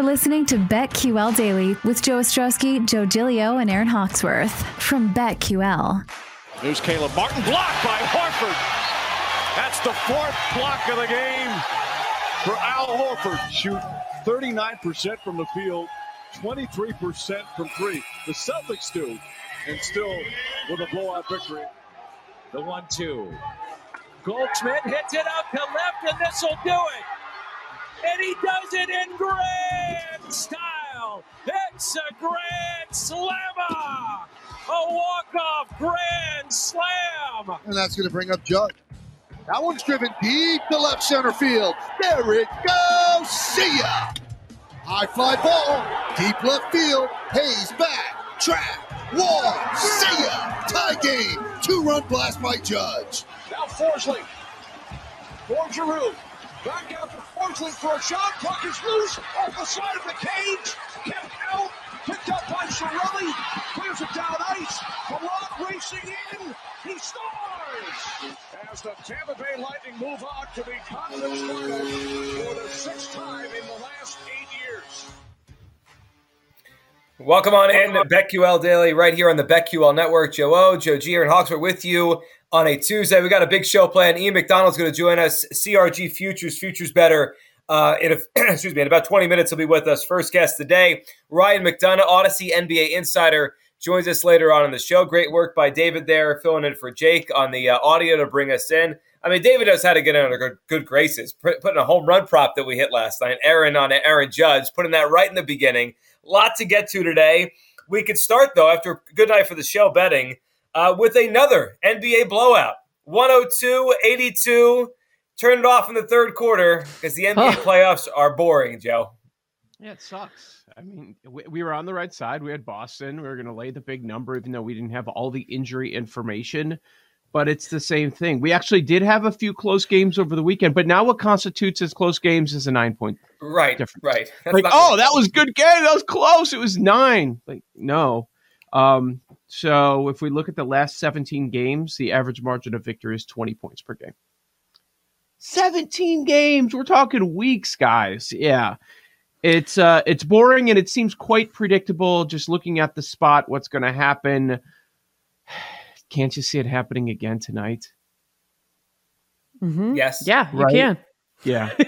You're listening to BetQL Daily with Joe Ostrowski, Joe Gilio, and Erin Hawksworth from BetQL. There's Caleb Martin blocked by Horford. That's the fourth block of the game for Al Horford. Shoot 39% from the field, 23% from three. The Celtics do, and still with a blowout victory. The one-two. Goldschmidt hits it out to left, and this will do it. And he does it in grand style. It's a grand slammer. A walk-off grand slam. And that's going to bring up Judge. That one's driven deep to left center field. There it goes. See ya. High fly ball. Deep left field. Hayes back. Track. Wall. See ya. Tie game. Two run blast by Judge. Now Forsling. For Giroux. Back out Forsling for a shot. Puck is loose off the side of the cage. Kept out. Picked up by Cirelli. Clears it down ice. Perron racing in. He scores! As the Tampa Bay Lightning move on to the conference finals for the sixth time in the last eight years. Welcome on in to BetQL Daily right here on the BetQL Network. Joe O, Joe G, and Hawks are with you on a Tuesday. We got a big show planned. Ian McDonald's going to join us. CRG Futures, Futures Better. Uh, in a, excuse me, in about 20 minutes, he'll be with us. First guest today, Ryan McDonough, Odyssey NBA insider, joins us later on in the show. Great work by David there, filling in for Jake on the uh, audio to bring us in. I mean, David knows how to get under good, good graces. Putting a home run prop that we hit last night, Erin on Aaron Judge, putting that right in the beginning. Lot to get to today. We could start though after a good night for the show betting uh, with another NBA blowout. 102-82. Turned it off in the third quarter because the NBA playoffs are boring, Joe. Yeah, it sucks. I mean, we, we were on the right side. We had Boston. We were going to lay the big number, even though we didn't have all the injury information. But it's the same thing. We actually did have a few close games over the weekend, but now what constitutes as close games is a nine point right difference. Right. That's like, oh, that was good game. That was close. It was nine. Like, no. Um, so if we look at the last 17 games, the average margin of victory is 20 points per game. 17 games. We're talking weeks, guys. Yeah. It's uh it's boring and it seems quite predictable just looking at the spot what's going to happen. Can't you see it happening again tonight? Mm-hmm. Yes. Yeah, you Right. can. Yeah.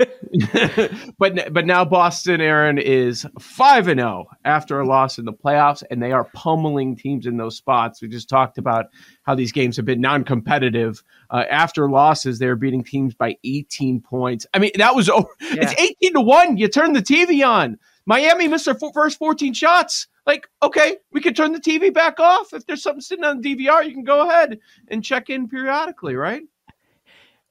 but but now Boston, Erin is five and zero after a loss in the playoffs, and they are pummeling teams in those spots. We just talked about how these games have been non-competitive. Uh, after losses, they're beating teams by 18 points. I mean, that was over. It's 18 to one. You turn the TV on. Miami missed their fo- first 14 shots. Like, okay, we can turn the TV back off. If there's something sitting on the DVR, you can go ahead and check in periodically, right?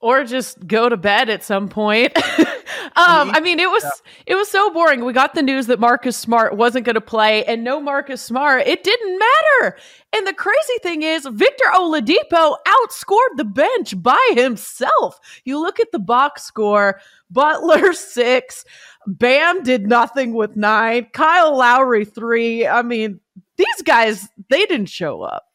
Or just go to bed at some point. um, I mean, it was it was so boring. We got the news that Marcus Smart wasn't going to play, and no Marcus Smart. It didn't matter. And the crazy thing is, Victor Oladipo outscored the bench by himself. You look at the box score: Butler six, Bam did nothing with nine, Kyle Lowry three. I mean, these guys they didn't show up.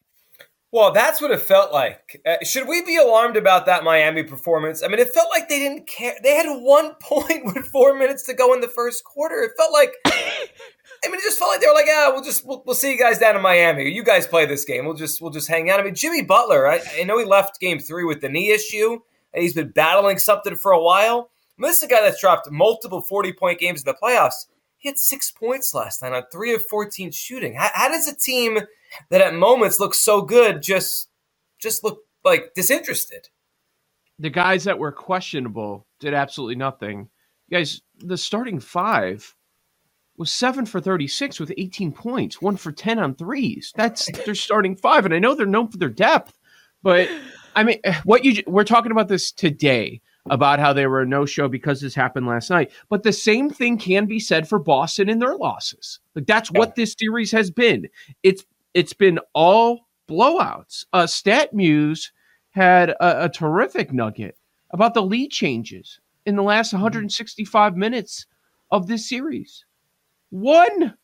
Well, that's what it felt like. Uh, should we be alarmed about that Miami performance? I mean, it felt like they didn't care. They had one point with four minutes to go in the first quarter. It felt like, I mean, it just felt like they were like, "Yeah, we'll just we'll, we'll see you guys down in Miami. You guys play this game. We'll just we'll just hang out." I mean, Jimmy Butler. I, I know he left Game Three with the knee issue, and he's been battling something for a while. I mean, this is a guy that's dropped multiple forty point games in the playoffs. He had six points last night on three of fourteen shooting. How, how does a team that at moments looks so good just just look like disinterested. The guys that were questionable did absolutely nothing. You guys, the starting five was seven for 36 with 18 points, one for 10 on threes. That's their starting five. And I know they're known for their depth, but I mean, what you we're talking about this today about how they were a no show because this happened last night. But the same thing can be said for Boston in their losses. Like that's what this series has been. It's it's been all blowouts. Uh, StatMuse had a, a terrific nugget about the lead changes in the last 165 minutes of this series. One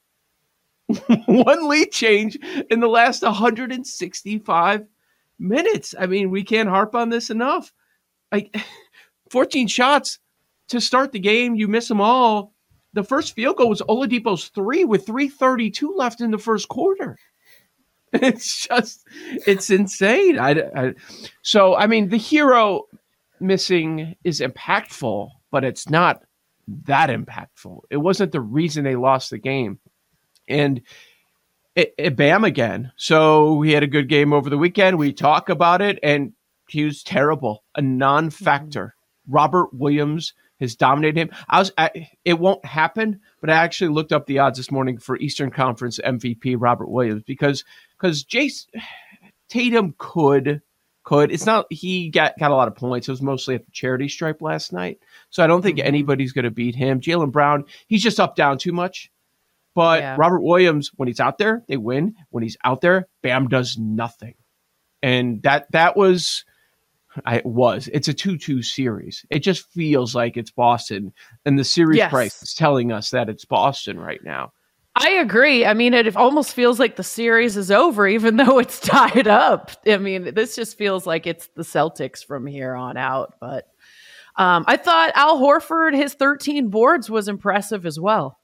one lead change in the last 165 minutes. I mean, we can't harp on this enough. Like 14 shots to start the game, you miss them all. The first field goal was Oladipo's three with 332 left in the first quarter. It's just, it's insane. I, I, so, I mean, the Herro missing is impactful, but it's not that impactful. It wasn't the reason they lost the game. And it, it, Bam again. So we had a good game over the weekend. We talk about it, and he was terrible, a non-factor. Mm-hmm. Robert Williams has dominated him. I was, I, it won't happen, but I actually looked up the odds this morning for Eastern Conference MVP Robert Williams because because Jace Tatum could could. It's not he got got a lot of points. It was mostly at the charity stripe last night, so I don't think mm-hmm. anybody's going to beat him. Jaylen Brown, he's just up down too much. But yeah. Robert Williams, when he's out there, they win. When he's out there, Bam does nothing, and that that was. I was. It's a two-two series. It just feels like it's Boston, and the series yes. price is telling us that it's Boston right now. I agree. I mean, it almost feels like the series is over, even though it's tied up. I mean, this just feels like it's the Celtics from here on out. But um, I thought Al Horford, his 13 boards was impressive as well.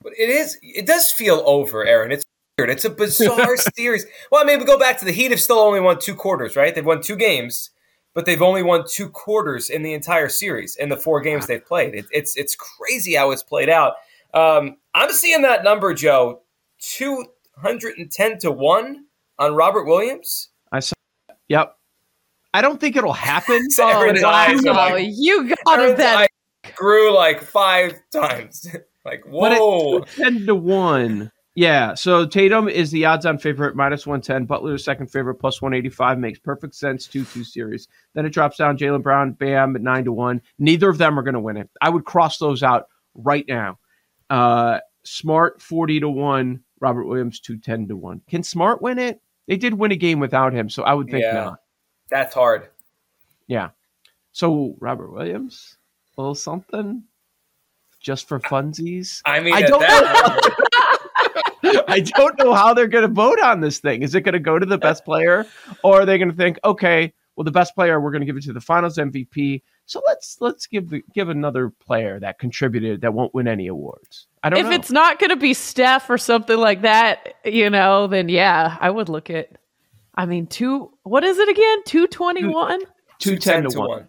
But it is, it does feel over, Erin. It's weird. It's a bizarre series. Well, I mean, we go back to the Heat have still only won two quarters, right? They've won two games, but they've only won two quarters in the entire series in the four games they've played. It, it's it's crazy how it's played out. Um, I'm seeing that number, Joe, 210 to 1 on Robert Williams. I saw. Yep. I don't think it'll happen. oh, wow. no, you got it. That grew like five times. like whoa, ten to one. Yeah. So Tatum is the odds-on favorite, minus one ten. Butler second favorite, plus one eighty-five. Makes perfect sense. Two-two series. Then it drops down. Jaylen Brown, Bam, at nine to one. Neither of them are going to win it. I would cross those out right now. Uh, Smart 40 to 1, Robert Williams 210 to 1. Can Smart win it? They did win a game without him, so I would think yeah, not. That's hard. Yeah. So Robert Williams, a little something just for funsies. I mean, I don't know. I don't know how they're going to vote on this thing. Is it going to go to the best player, or are they going to think, okay, well, the best player we're going to give it to the Finals MVP, so let's let's give the, give another player that contributed that won't win any awards. I don't if know. it's not going to be Steph or something like that, you know, then yeah, I would look at. I mean, two. What is it again? Two twenty one. Two ten to one.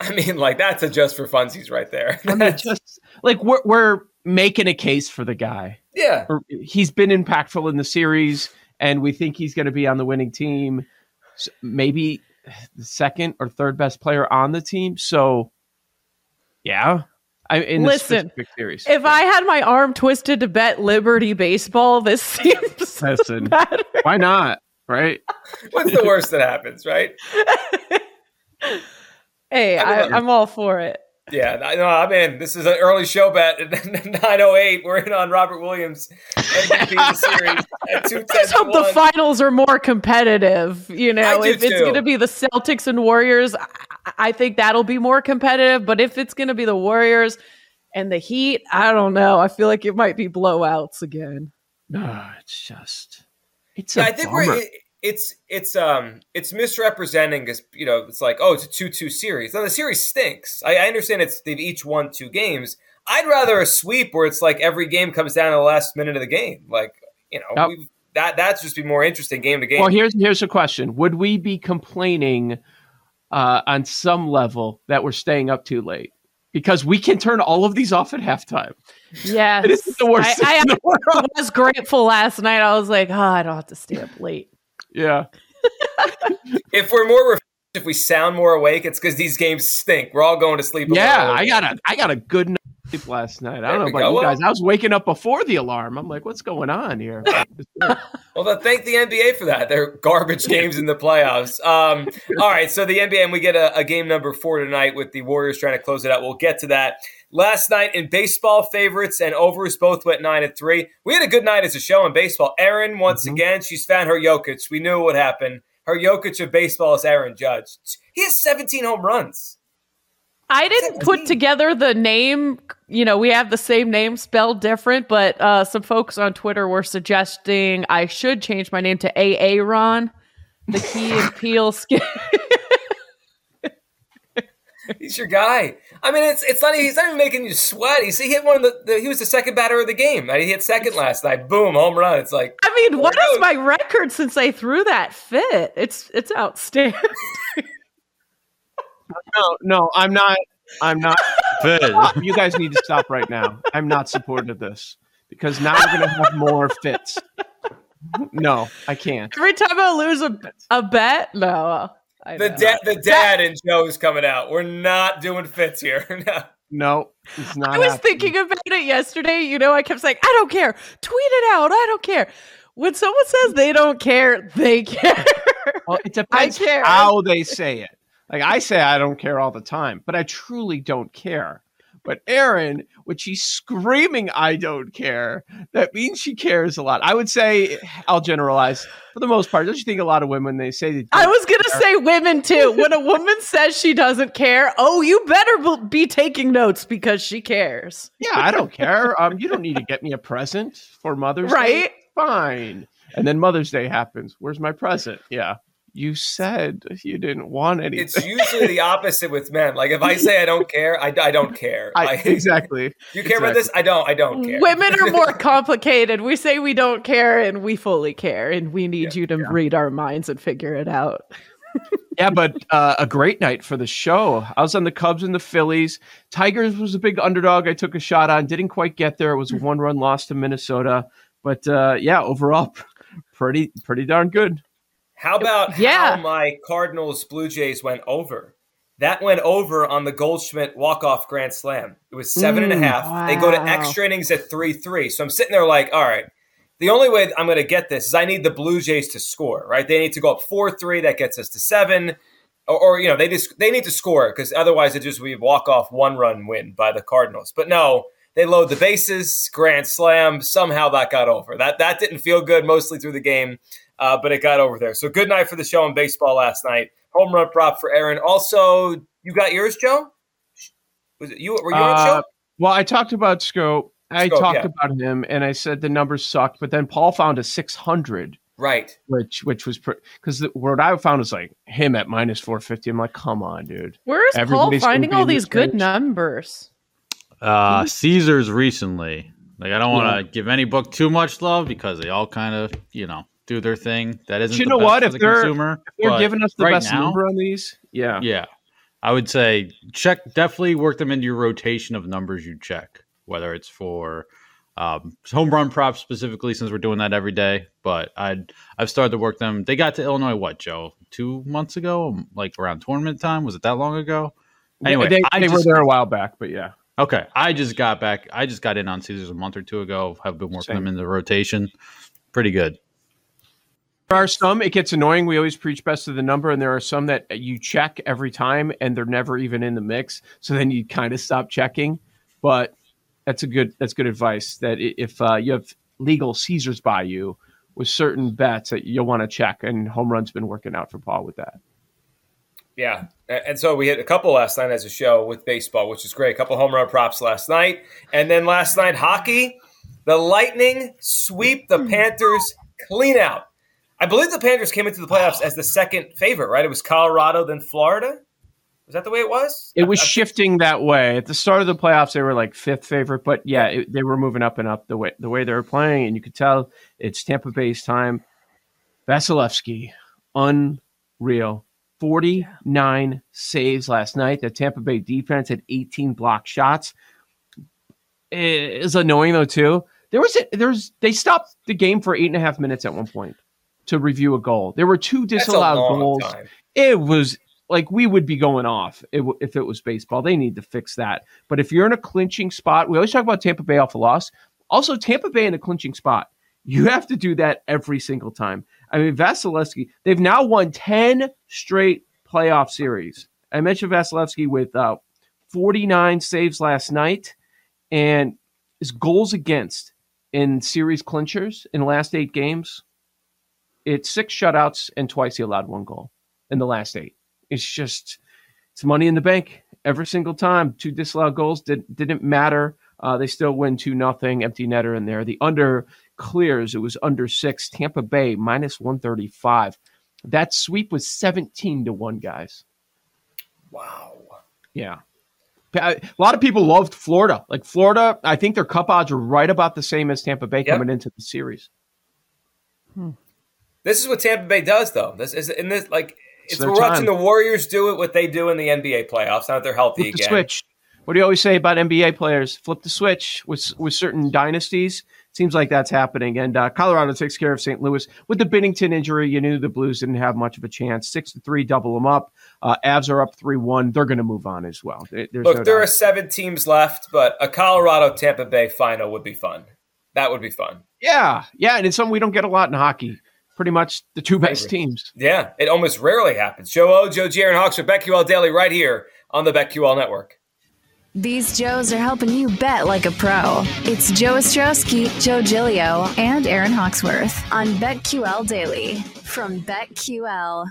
I mean, like that's a just for funsies right there. I mean, just like we're we're making a case for the guy. Yeah, he's been impactful in the series, and we think he's going to be on the winning team. So maybe the second or third best player on the team. So, yeah. I, in Listen, series. if yeah. I had my arm twisted to bet Liberty baseball, this seems Listen, better. why not? Right? What's the worst that happens? Right? Hey, I, am all for it. Yeah, no, I'm in. This is an early show bet at 908. We're in on Robert Williams MVP of the series at 210. I just hope the finals are more competitive. You know, if it's going to be the Celtics and Warriors, I think that'll be more competitive. But if it's going to be the Warriors and the Heat, I don't know. I feel like it might be blowouts again. No, it's just, it's. Yeah, I think bummer. we're it's it's um it's misrepresenting because you know it's like oh it's a two two series. Now the series stinks. I, I understand it's they've each won two games. I'd rather a sweep where it's like every game comes down to the last minute of the game. Like you know Yep. we've, that that's just be more interesting game to game. Well, here's here's a question: Would we be complaining uh, on some level that we're staying up too late? Because we can turn all of these off at halftime. Yes. It isn't the worst thing I, in the I was grateful last night. I was like, oh, I don't have to stay up late. Yeah. if we're more if we sound more awake, it's because these games stink. We're all going to sleep. Yeah, I got a I got a good sleep last night. I don't know about go. you guys. I was waking up before the alarm. I'm like, what's going on here? Well, then thank the NBA for that. They're garbage games in the playoffs. Um, all right, so the NBA, and we get a, a game number four tonight with the Warriors trying to close it out. We'll get to that. Last night in baseball, favorites and overs both went nine and three. We had a good night as a show in baseball. Erin, once again, she's found her Jokic. We knew what happened. Her Jokic of baseball is Aaron Judge. He has 17 home runs. I didn't put together the name. You know, we have the same name spelled different, but uh, some folks on Twitter were suggesting I should change my name to AA Ron, the Key and Peel skin. He's your guy. I mean, it's it's not he's not even making you sweat. He's, he hit one of the, the he was the second batter of the game. He hit second last night. Boom, home run. It's like I mean, what is my record since I threw that fit? It's it's outstanding. no, no, I'm not. I'm not. Fit. You guys need to stop right now. I'm not supportive of this because now we're gonna have more fits. No, I can't. Every time I lose a, a bet, no. I the know. dad the dad and Joe is coming out. We're not doing fits here. No. No, it's not. I was happening. thinking about it yesterday. You know, I kept saying, I don't care. Tweet it out. I don't care. When someone says they don't care, they care. Well, it depends care. how they say it. Like I say, I don't care all the time, but I truly don't care. But Erin, when she's screaming, I don't care, that means she cares a lot. I would say, I'll generalize for the most part. Don't you think a lot of women, they say they I was going to say women too. When a woman says she doesn't care, oh, you better be taking notes because she cares. Yeah, I don't care. Um, you don't need to get me a present for Mother's Day. Right? Fine. And then Mother's Day happens. Where's my present? Yeah. You said you didn't want anything. It's usually the opposite with men. Like if I say I don't care, I, I don't care. I- Like, exactly. You care about this? I don't. I don't care. Women are more complicated. We say we don't care and we fully care, and we need you to read our minds and figure it out. Yeah, but uh, a great night for the show. I was on the Cubs and the Phillies. Tigers was a big underdog. I took a shot on. Didn't quite get there. It was a one run loss to Minnesota. But uh, yeah, overall, pretty pretty darn good. How about Yeah. how my Cardinals Blue Jays went over? That went over on the Goldschmidt walk off grand slam. It was seven and a Mm, half. They go to wow. extra innings at three three. So I'm sitting there like, all right. The only way I'm going to get this is I need the Blue Jays to score, right? They need to go up four three. That gets us to seven, or, or you know they just they need to score because otherwise it just we walk off one run win by the Cardinals. But no, they load the bases, grand slam. Somehow that got over. That that didn't feel good mostly through the game, uh, but it got over there. So good night for the show in baseball last night. Home run prop for Erin. Also, you got yours, Joe? Was it you? Were you on the Uh, show? Well, I talked about Scope. I Scope, talked yeah. about him, and I said the numbers sucked. But then Paul found a six hundred, Right. which which was because what I found was like him at minus four fifty. I'm like, come on, dude. Where is Paul Everybody's gonna finding all these good range. numbers? Uh, Caesars recently. Like I don't want to give any book too much love because they all kind of you know do their thing. That isn't. you the know what? If the they're consumer, if they're giving us the right best now, number on these, yeah, Yeah, I would say check. Definitely work them into your rotation of numbers you check, whether it's for um, home run props specifically, since we're doing that every day. But I'd I've started to work them. They got to Illinois what Joe two months ago, like around tournament time. Was it that long ago? Anyway, they, I they were there a while back, but yeah. Okay, I just got back. I just got in on Caesars a month or two ago. Have been working Same. them in the rotation. Pretty good. There are some it gets annoying. We always preach best of the number, and there are some that you check every time and they're never even in the mix. So then you kind of stop checking. But that's a good that's good advice. That if uh, you have legal Caesars by you with certain bets that you'll want to check, and home run's been working out for Paul with that. Yeah. And so we hit a couple last night as a show with baseball, which is great. A couple home run props last night. And then last night, hockey, the Lightning sweep the Panthers clean out. I believe the Panthers came into the playoffs as the second favorite, right? It was Colorado, then Florida. Was that the way it was? It was I, shifting that way. At the start of the playoffs, they were like fifth favorite, but yeah, it, they were moving up and up the way the way they were playing, and you could tell it's Tampa Bay's time. Vasilevskiy, unreal. 49 saves last night. The Tampa Bay defense had 18 block shots. It is annoying though too. There was a, there's they stopped the game for eight and a half minutes at one point to review a goal. There were two disallowed goals. Time. It was like we would be going off if it was baseball. They need to fix that. But if you're in a clinching spot, we always talk about Tampa Bay off a loss. Also, Tampa Bay in a clinching spot. You have to do that every single time. I mean, Vasilevskiy, they've now won 10 straight playoff series. I mentioned Vasilevskiy with uh, 49 saves last night and his goals against in series clinchers in the last eight games. It's six shutouts and twice he allowed one goal in the last eight. It's just it's money in the bank every single time. Two disallowed goals did, didn't matter. Uh, they still win two nothing. Empty netter in there. The under clears. It was under six. Tampa Bay minus one thirty five. That sweep was seventeen to one, guys. Wow. Yeah. A lot of people loved Florida. Like Florida, I think their cup odds are right about the same as Tampa Bay yep. coming into the series. Hmm. This is what Tampa Bay does, though. This is in this like it's, we're watching the Warriors do it. What they do in the NBA playoffs. Now that they're healthy Flip again. The switch. What do you always say about NBA players? Flip the switch with with certain dynasties. Seems like that's happening. And uh, Colorado takes care of St. Louis with the Binnington injury. You knew the Blues didn't have much of a chance. Six to three, double them up. Uh, Avs are up three one. They're going to move on as well. There's Look, no there doubt. are seven teams left, but a Colorado Tampa Bay final would be fun. That would be fun. Yeah, yeah, and it's something we don't get a lot in hockey pretty much the two best teams. Yeah, it almost rarely happens. Joe O, Joe G, Erin Hawks with BetQL Daily right here on the BetQL Network. These Joes are helping you bet like a pro. It's Joe Ostrowski, Joe Gilio, and Erin Hawksworth on BetQL Daily from BetQL.